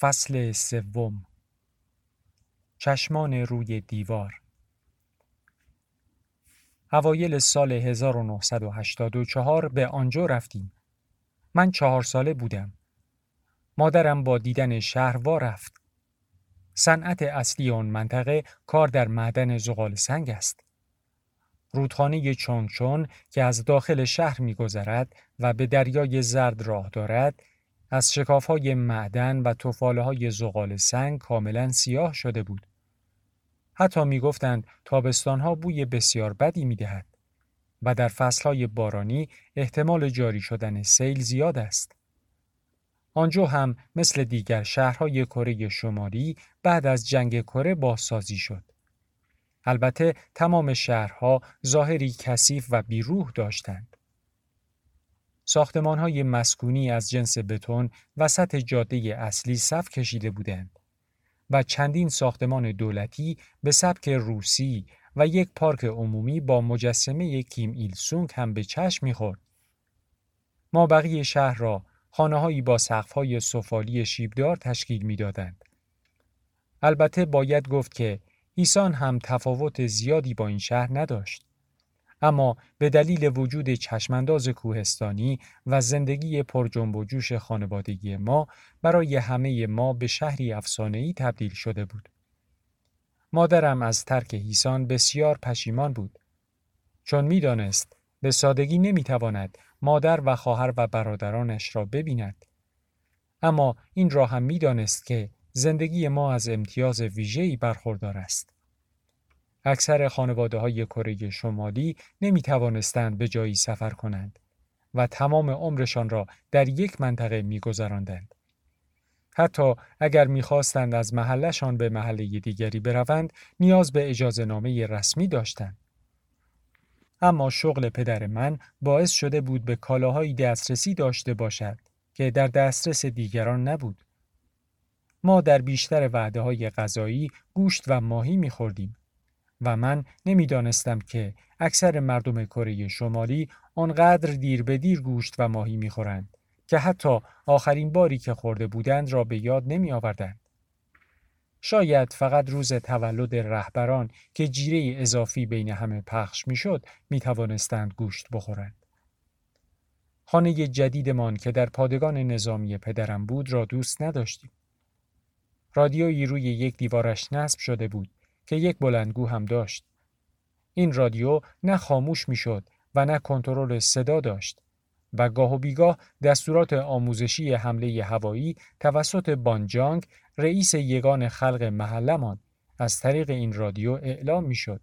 فصل سوم چشمان روی دیوار اوایل سال 1984 به آنجا رفتیم. من چهار ساله بودم. مادرم با دیدن شهر وا رفت. صنعت اصلی آن منطقه کار در معدن زغال سنگ است. رودخانه چونچون که از داخل شهر میگذرد و به دریای زرد راه دارد از های معدن و توفاله های زغال سنگ کاملا سیاه شده بود. حتی می گفتند تابستان ها بوی بسیار بدی می دهد و در فصل های بارانی احتمال جاری شدن سیل زیاد است. آنجا هم مثل دیگر شهرهای کره شمالی بعد از جنگ کره بازسازی شد. البته تمام شهرها ظاهری کثیف و بیروح داشتند. ساختمان های مسکونی از جنس بتون وسط جاده اصلی صف کشیده بودند و چندین ساختمان دولتی به سبک روسی و یک پارک عمومی با مجسمه کیم ایل سونگ هم به چشم می‌خورد. ما بقیه شهر را خانههایی با سقف‌های سفالی شیبدار تشکیل می‌دادند. البته باید گفت که ایسان هم تفاوت زیادی با این شهر نداشت. اما به دلیل وجود چشمانداز کوهستانی و زندگی پر جنب و جوش خانوادگی ما برای همه ما به شهری افسانه‌ای تبدیل شده بود. مادرم از ترک هیسان بسیار پشیمان بود. چون می‌دانست به سادگی نمی‌تواند مادر و خواهر و برادرانش را ببیند. اما این را هم می‌دانست که زندگی ما از امتیاز ویژه‌ای برخوردار است. اکثر خانواده های کره شمالی نمی توانستند به جایی سفر کنند و تمام عمرشان را در یک منطقه می گذراندند. حتی اگر می‌خواستند از محلشان به محله دیگری بروند نیاز به اجازه نامه رسمی داشتند. اما شغل پدر من باعث شده بود به کالاهایی دسترسی داشته باشد که در دسترس دیگران نبود. ما در بیشتر وعده های غذایی گوشت و ماهی میخوردیم. و من نمی‌دانستم که اکثر مردم کره شمالی آنقدر دیر به دیر گوشت و ماهی می‌خورند که حتی آخرین باری که خورده بودند را به یاد نمی آوردند. شاید فقط روز تولد رهبران که جیره اضافی بین همه پخش می‌شد می توانستند گوشت بخورند. خانه جدیدمان که در پادگان نظامی پدرم بود را دوست نداشتیم. رادیویی روی یک دیوارش نصب شده بود که یک بلندگو هم داشت. این رادیو نه خاموش می‌شد و نه کنترل صدا داشت و گاه و بیگاه دستورات آموزشی حمله هوایی توسط بانجانگ رئیس یگان خلق محلمان از طریق این رادیو اعلام می‌شد.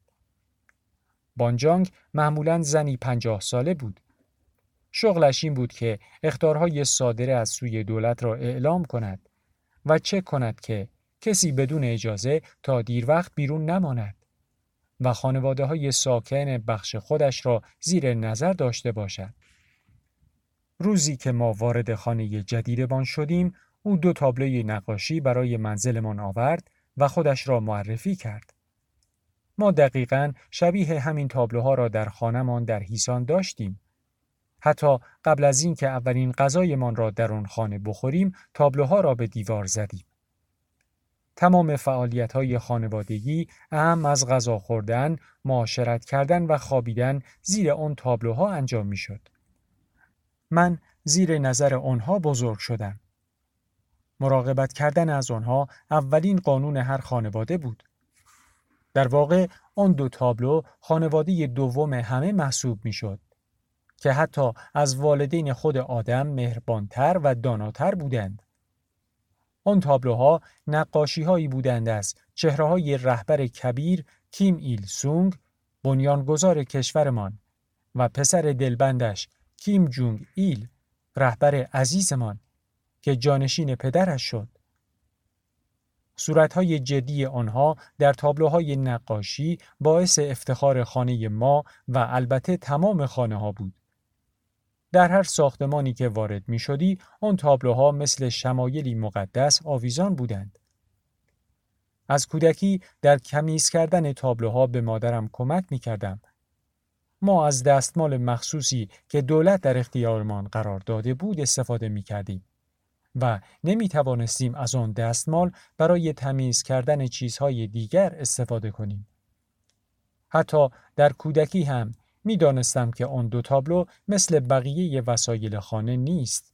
بانجانگ معمولا زنی پنجاه ساله بود. شغلش این بود که اختارهای صادره از سوی دولت را اعلام کند و چک کند که کسی بدون اجازه تا دیر وقت بیرون نماند و خانواده های ساکن بخش خودش را زیر نظر داشته باشد. روزی که ما وارد خانه جدیدمان شدیم، او دو تابلوی نقاشی برای منزلمان آورد و خودش را معرفی کرد. ما دقیقا شبیه همین تابلوها را در خانهمان در هیسان داشتیم. حتی قبل از اینکه اولین غذایمان را در آن خانه بخوریم، تابلوها را به دیوار زدیم. تمام فعالیت های خانوادگی اهم از غذا خوردن، معاشرت کردن و خوابیدن زیر آن تابلوها انجام می شد. من زیر نظر آنها بزرگ شدم. مراقبت کردن از آنها اولین قانون هر خانواده بود. در واقع آن دو تابلو خانواده دوم همه محسوب می شد که حتی از والدین خود آدم مهربانتر و داناتر بودند. آن تابلوها نقاشی هایی بودند از چهره های رهبر کبیر کیم ایل سونگ بنیانگذار کشورمان و پسر دلبندش کیم جونگ ایل رهبر عزیزمان که جانشین پدرش شد. صورتهای جدی آنها در تابلوهای نقاشی باعث افتخار خانه ما و البته تمام خانه ها بود. در هر ساختمانی که وارد می شدی آن تابلوها مثل شمایلی مقدس آویزان بودند. از کودکی در کمیز کردن تابلوها به مادرم کمک می کردم. ما از دستمال مخصوصی که دولت در اختیارمان قرار داده بود استفاده می کردیم و نمی توانستیم از آن دستمال برای تمیز کردن چیزهای دیگر استفاده کنیم. حتی در کودکی هم می دانستم که آن دو تابلو مثل بقیه وسایل خانه نیست.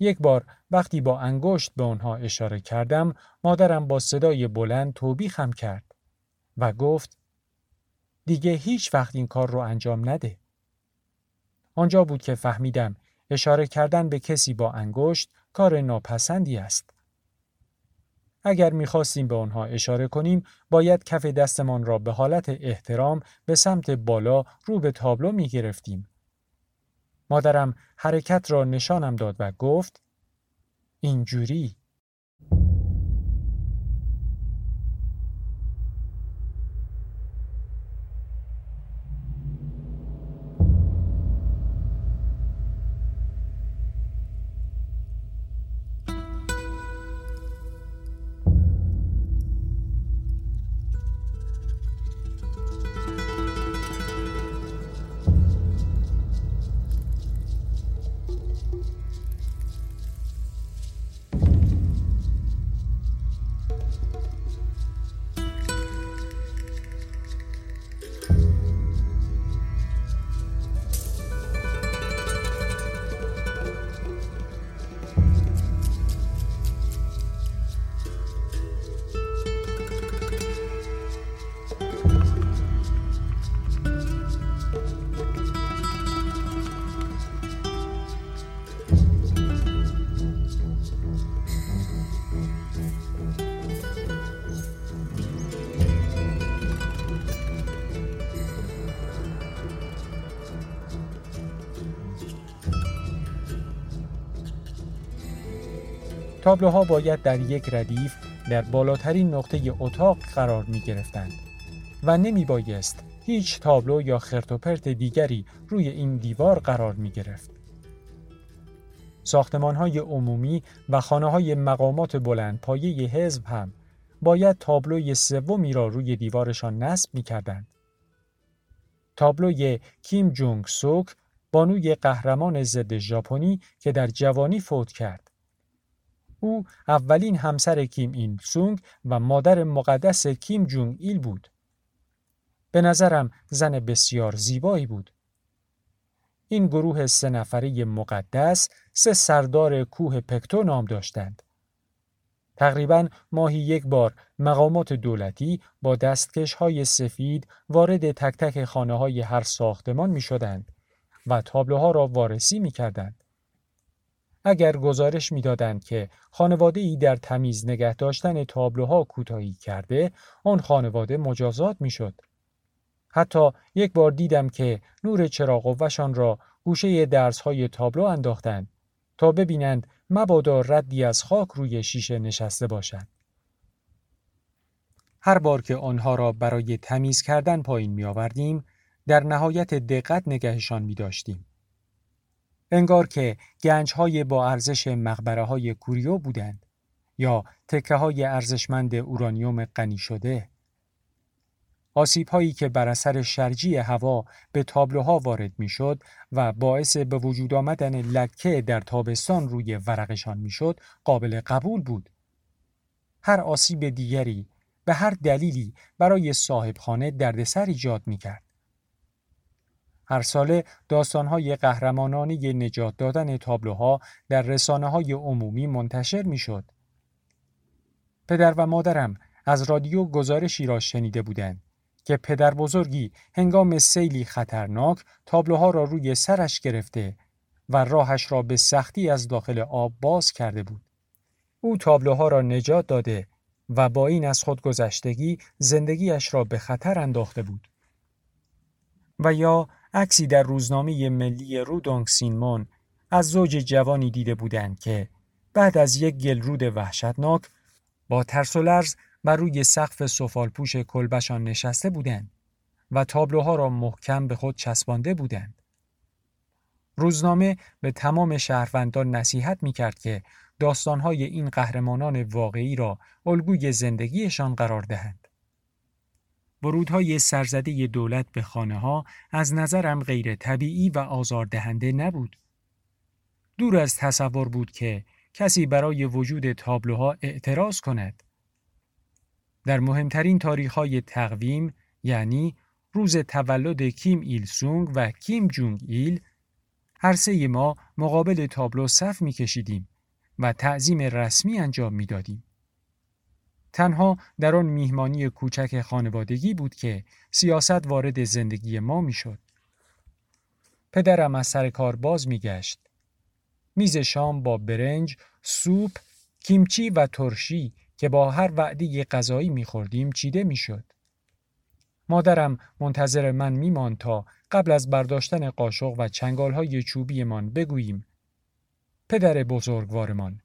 یک بار وقتی با انگشت به آنها اشاره کردم مادرم با صدای بلند توبیخم کرد و گفت دیگه هیچ وقت این کار رو انجام نده. آنجا بود که فهمیدم اشاره کردن به کسی با انگشت کار ناپسندی است. اگر می‌خواستیم به آنها اشاره کنیم باید کف دستمان را به حالت احترام به سمت بالا رو به تابلو می گرفتیم. مادرم حرکت را نشانم داد و گفت اینجوری تابلوها باید در یک ردیف در بالاترین نقطه اتاق قرار می گرفتند و نمی بایست هیچ تابلو یا خرتوپرت دیگری روی این دیوار قرار می گرفت. ساختمان های عمومی و خانه های مقامات بلند پایه حزب هم باید تابلوی سومی را روی دیوارشان نصب می کردند. تابلوی کیم جونگ سوک بانوی قهرمان ضد ژاپنی که در جوانی فوت کرد او اولین همسر کیم این سونگ و مادر مقدس کیم جونگ ایل بود. به نظرم زن بسیار زیبایی بود. این گروه سه نفره مقدس سه سردار کوه پکتو نام داشتند. تقریبا ماهی یک بار مقامات دولتی با دستکش های سفید وارد تک تک خانه های هر ساختمان می شدند و تابلوها را وارسی می کردند. اگر گزارش می‌دادند که خانواده ای در تمیز نگه داشتن تابلوها کوتاهی کرده آن خانواده مجازات می‌شد حتی یک بار دیدم که نور چراغ قوهشان را گوشه درس های تابلو انداختند تا ببینند مبادا ردی از خاک روی شیشه نشسته باشد. هر بار که آنها را برای تمیز کردن پایین می آوردیم، در نهایت دقت نگهشان می داشتیم. انگار که گنج های با ارزش مقبره های کوریو بودند یا تکه های ارزشمند اورانیوم غنی شده. آسیب هایی که بر اثر شرجی هوا به تابلوها وارد می‌شد و باعث به وجود آمدن لکه در تابستان روی ورقشان می‌شد قابل قبول بود. هر آسیب دیگری به هر دلیلی برای صاحبخانه دردسر ایجاد می کرد. هر ساله داستانهای قهرمانانی نجات دادن تابلوها در رسانه های عمومی منتشر می شد. پدر و مادرم از رادیو گزارشی را شنیده بودند که پدر بزرگی هنگام سیلی خطرناک تابلوها را روی سرش گرفته و راهش را به سختی از داخل آب باز کرده بود. او تابلوها را نجات داده و با این از خودگذشتگی زندگیش را به خطر انداخته بود. و یا عکسی در روزنامه ملی رودونگ سینمون از زوج جوانی دیده بودند که بعد از یک گلرود وحشتناک با ترس و لرز بر روی سقف سفالپوش کلبشان نشسته بودند و تابلوها را محکم به خود چسبانده بودند. روزنامه به تمام شهروندان نصیحت می کرد که داستانهای این قهرمانان واقعی را الگوی زندگیشان قرار دهند. ورودهای سرزده دولت به خانه ها از نظرم غیر طبیعی و آزاردهنده نبود. دور از تصور بود که کسی برای وجود تابلوها اعتراض کند. در مهمترین های تقویم یعنی روز تولد کیم ایل سونگ و کیم جونگ ایل هر سه ما مقابل تابلو صف می کشیدیم و تعظیم رسمی انجام می دادیم. تنها در آن میهمانی کوچک خانوادگی بود که سیاست وارد زندگی ما می شد. پدرم از سر کار باز می گشت. میز شام با برنج، سوپ، کیمچی و ترشی که با هر وعده غذایی میخوردیم چیده می‌شد. مادرم منتظر من میمان تا قبل از برداشتن قاشق و چنگال های چوبیمان بگوییم پدر بزرگوارمان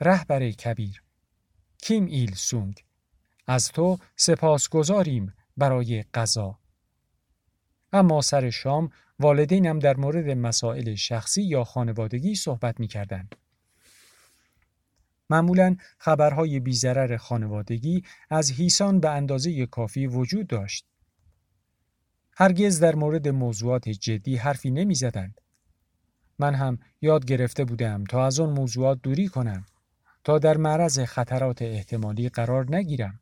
رهبر کبیر کیم ایل سونگ از تو سپاس گذاریم برای غذا اما سر شام والدینم در مورد مسائل شخصی یا خانوادگی صحبت می کردن. معمولا خبرهای بیزرر خانوادگی از هیسان به اندازه کافی وجود داشت. هرگز در مورد موضوعات جدی حرفی نمی زدند. من هم یاد گرفته بودم تا از آن موضوعات دوری کنم تا در معرض خطرات احتمالی قرار نگیرم.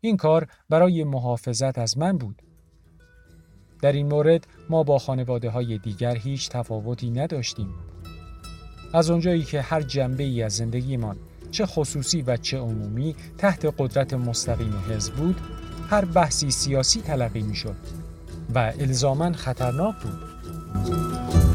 این کار برای محافظت از من بود. در این مورد ما با خانواده های دیگر هیچ تفاوتی نداشتیم. از اونجایی که هر جنبه ای از زندگیمان چه خصوصی و چه عمومی تحت قدرت مستقیم حزب بود هر بحثی سیاسی تلقی می شد و الزامن خطرناک بود.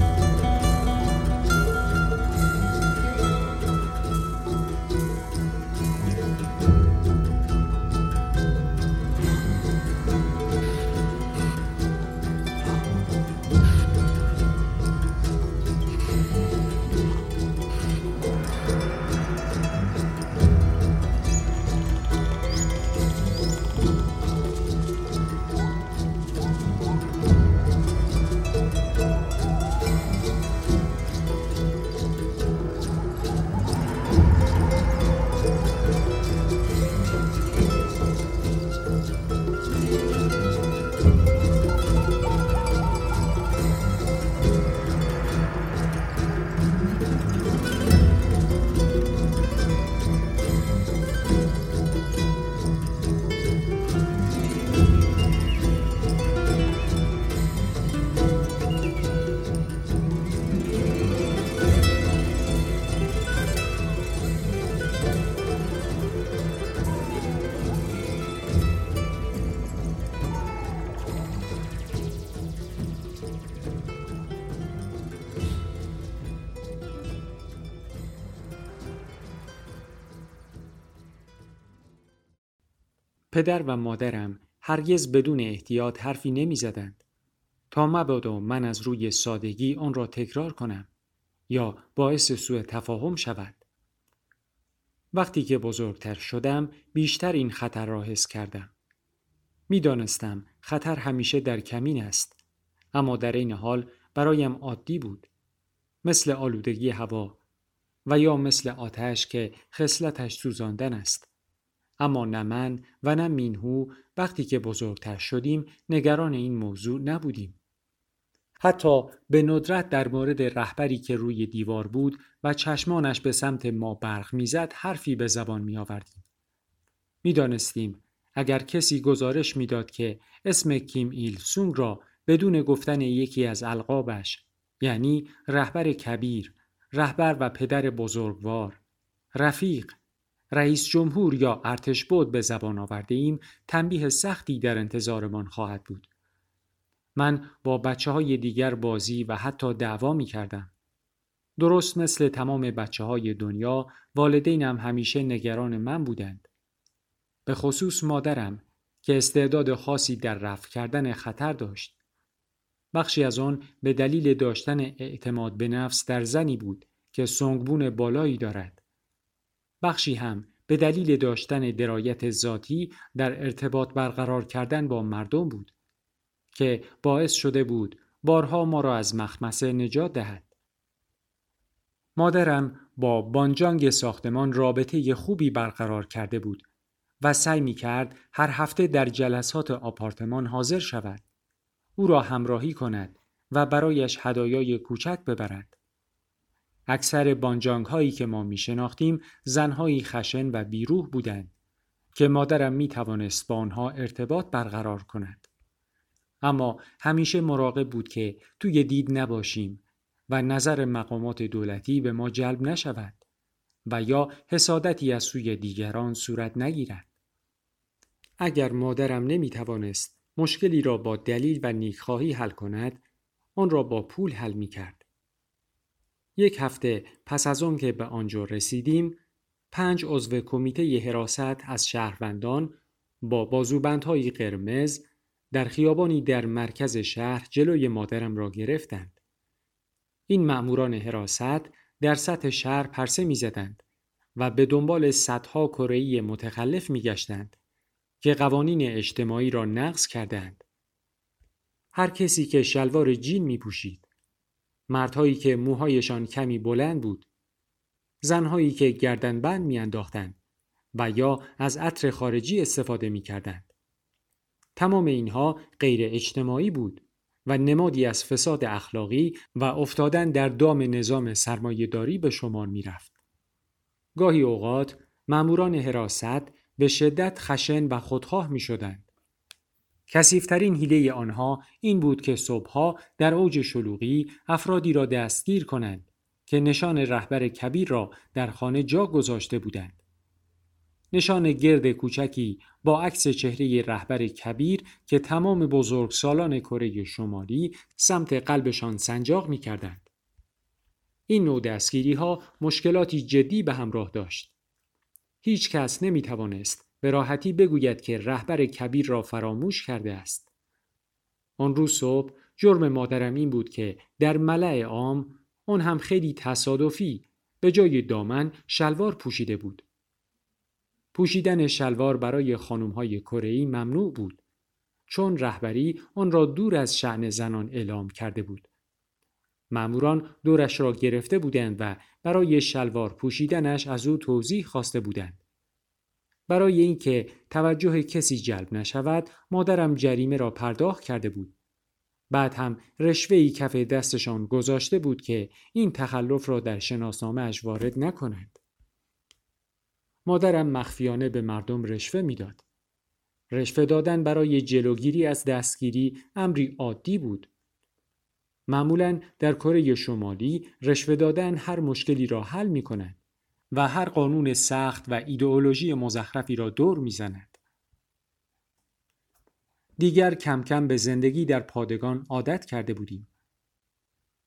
پدر و مادرم هرگز بدون احتیاط حرفی نمی زدند. تا مبادا من از روی سادگی آن را تکرار کنم یا باعث سوء تفاهم شود. وقتی که بزرگتر شدم بیشتر این خطر را حس کردم. می‌دانستم خطر همیشه در کمین است اما در این حال برایم عادی بود مثل آلودگی هوا و یا مثل آتش که خصلتش سوزاندن است اما نه من و نه مینهو وقتی که بزرگتر شدیم نگران این موضوع نبودیم. حتی به ندرت در مورد رهبری که روی دیوار بود و چشمانش به سمت ما برق می‌زد حرفی به زبان می آوردیم. می دانستیم اگر کسی گزارش می‌داد که اسم کیم ایل سونگ را بدون گفتن یکی از القابش یعنی رهبر کبیر، رهبر و پدر بزرگوار، رفیق رئیس جمهور یا ارتش بود به زبان آورده ایم تنبیه سختی در انتظارمان خواهد بود. من با بچه های دیگر بازی و حتی دعوا می کردم. درست مثل تمام بچه های دنیا والدینم همیشه نگران من بودند. به خصوص مادرم که استعداد خاصی در رفع کردن خطر داشت. بخشی از آن به دلیل داشتن اعتماد به نفس در زنی بود که سنگبون بالایی دارد. بخشی هم به دلیل داشتن درایت ذاتی در ارتباط برقرار کردن با مردم بود که باعث شده بود بارها ما را از مخمسه نجات دهد. مادرم با بانجانگ ساختمان رابطه خوبی برقرار کرده بود و سعی می کرد هر هفته در جلسات آپارتمان حاضر شود. او را همراهی کند و برایش هدایای کوچک ببرد. اکثر بانجانگ هایی که ما می شناختیم زنهایی خشن و بیروح بودند که مادرم می توانست با آنها ارتباط برقرار کند. اما همیشه مراقب بود که توی دید نباشیم و نظر مقامات دولتی به ما جلب نشود و یا حسادتی از سوی دیگران صورت نگیرد. اگر مادرم نمی توانست مشکلی را با دلیل و نیکخواهی حل کند، آن را با پول حل می کرد. یک هفته پس از آن که به آنجا رسیدیم، پنج عضو کمیته حراست از شهروندان با بازوبندهای قرمز در خیابانی در مرکز شهر جلوی مادرم را گرفتند. این مأموران حراست در سطح شهر پرسه می‌زدند و به دنبال صدها کره‌ای متخلف میگشتند که قوانین اجتماعی را نقض کردند. هر کسی که شلوار جین می پوشید. مردهایی که موهایشان کمی بلند بود. زنهایی که گردنبند میانداختند و یا از عطر خارجی استفاده می کردند. تمام اینها غیر اجتماعی بود و نمادی از فساد اخلاقی و افتادن در دام نظام سرمایهداری به شمار می رفت. گاهی اوقات ماموران حراست به شدت خشن و خودخواه می شدند. کسیفترین حیله آنها این بود که صبحها در اوج شلوغی افرادی را دستگیر کنند که نشان رهبر کبیر را در خانه جا گذاشته بودند. نشان گرد کوچکی با عکس چهره رهبر کبیر که تمام بزرگسالان کره شمالی سمت قلبشان سنجاق می کردند. این نوع دستگیری ها مشکلاتی جدی به همراه داشت. هیچ کس نمی توانست به راحتی بگوید که رهبر کبیر را فراموش کرده است. آن روز صبح جرم مادرم این بود که در ملع عام آن هم خیلی تصادفی به جای دامن شلوار پوشیده بود. پوشیدن شلوار برای خانمهای کره‌ای ممنوع بود چون رهبری آن را دور از شعن زنان اعلام کرده بود. ماموران دورش را گرفته بودند و برای شلوار پوشیدنش از او توضیح خواسته بودند. برای اینکه توجه کسی جلب نشود مادرم جریمه را پرداخت کرده بود. بعد هم رشوهی کف دستشان گذاشته بود که این تخلف را در شناسنامه اش وارد نکنند. مادرم مخفیانه به مردم رشوه می‌داد. رشوه دادن برای جلوگیری از دستگیری امری عادی بود. معمولا در کره شمالی رشوه دادن هر مشکلی را حل می کند و هر قانون سخت و ایدئولوژی مزخرفی را دور می زند. دیگر کم کم به زندگی در پادگان عادت کرده بودیم.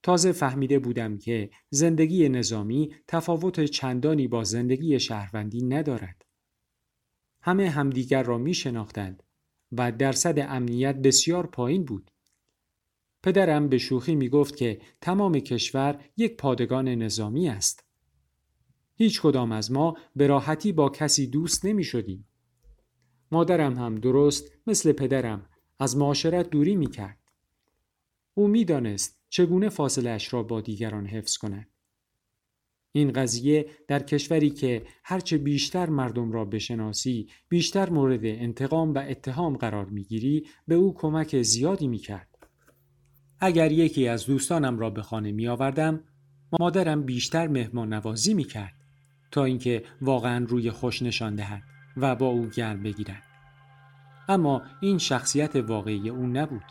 تازه فهمیده بودم که زندگی نظامی تفاوت چندانی با زندگی شهروندی ندارد. همه همدیگر را می شناختند و درصد امنیت بسیار پایین بود. پدرم به شوخی می گفت که تمام کشور یک پادگان نظامی است. هیچ کدام از ما به راحتی با کسی دوست نمی شدیم. مادرم هم درست مثل پدرم از معاشرت دوری می کرد. او می دانست چگونه فاصله را با دیگران حفظ کند. این قضیه در کشوری که هرچه بیشتر مردم را بشناسی بیشتر مورد انتقام و اتهام قرار می‌گیری به او کمک زیادی می‌کرد. اگر یکی از دوستانم را به خانه می آوردم مادرم بیشتر مهمان نوازی می کرد تا اینکه واقعا روی خوش نشان دهد و با او گرم بگیرد. اما این شخصیت واقعی او نبود.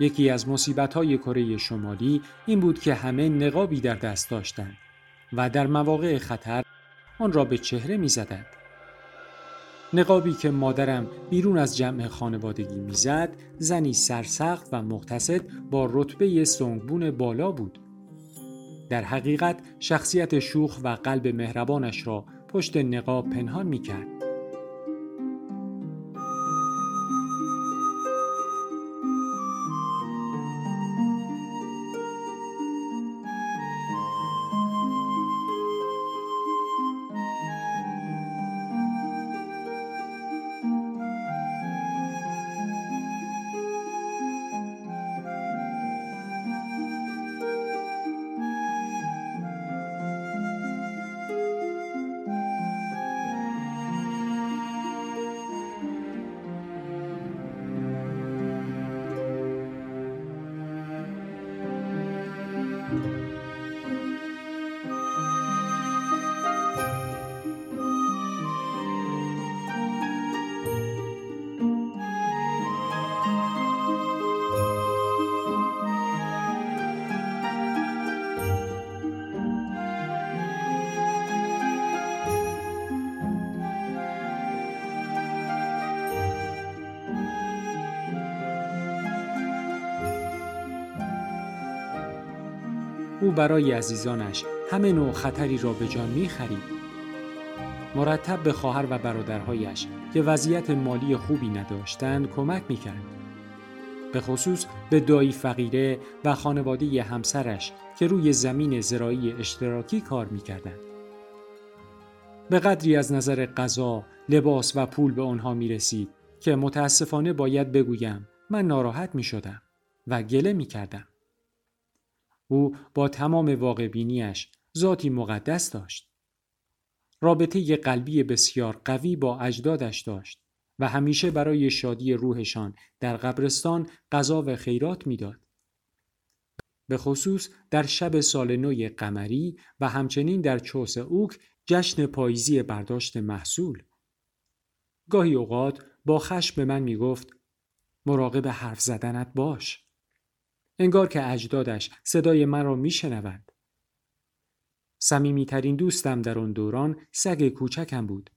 یکی از های کره شمالی این بود که همه نقابی در دست داشتند و در مواقع خطر آن را به چهره می زدند. نقابی که مادرم بیرون از جمع خانوادگی می‌زد زنی سرسخت و مقتصد با رتبه سنگبون بالا بود در حقیقت شخصیت شوخ و قلب مهربانش را پشت نقاب پنهان می کرد. او برای عزیزانش همه نوع خطری را به جان می خرید. مرتب به خواهر و برادرهایش که وضعیت مالی خوبی نداشتند کمک می کرد. به خصوص به دایی فقیره و خانواده همسرش که روی زمین زراعی اشتراکی کار می کردن. به قدری از نظر غذا، لباس و پول به آنها می رسید که متاسفانه باید بگویم من ناراحت می شدم و گله می کردم. او با تمام واقع بینیش ذاتی مقدس داشت. رابطه قلبی بسیار قوی با اجدادش داشت و همیشه برای شادی روحشان در قبرستان غذا و خیرات می‌داد. به خصوص در شب سال نو قمری و همچنین در چوس اوک جشن پاییزی برداشت محصول. گاهی اوقات با خشم به من می گفت مراقب حرف زدنت باش. انگار که اجدادش صدای من را می شنود. صمیمیترین دوستم در آن دوران سگ کوچکم بود.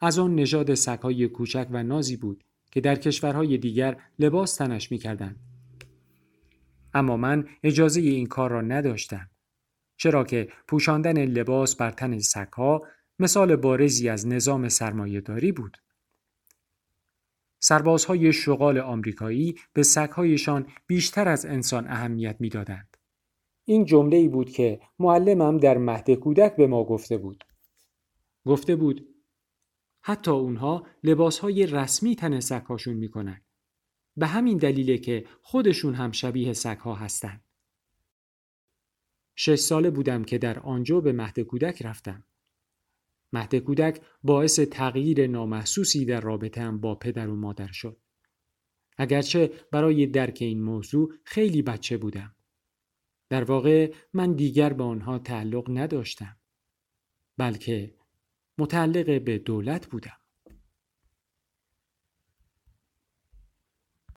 از آن نژاد سگهای کوچک و نازی بود که در کشورهای دیگر لباس تنش می کردن. اما من اجازه این کار را نداشتم. چرا که پوشاندن لباس بر تن سگها مثال بارزی از نظام سرمایهداری بود. سربازهای شغال آمریکایی به سگهایشان بیشتر از انسان اهمیت می‌دادند. این جمله ای بود که معلمم در مهد کودک به ما گفته بود. گفته بود حتی اونها لباس های رسمی تن سگهاشون می‌کنن. به همین دلیله که خودشون هم شبیه سگها هستن. شش ساله بودم که در آنجا به مهد کودک رفتم. مهد کودک باعث تغییر نامحسوسی در رابطه هم با پدر و مادر شد. اگرچه برای درک این موضوع خیلی بچه بودم. در واقع من دیگر به آنها تعلق نداشتم بلکه متعلق به دولت بودم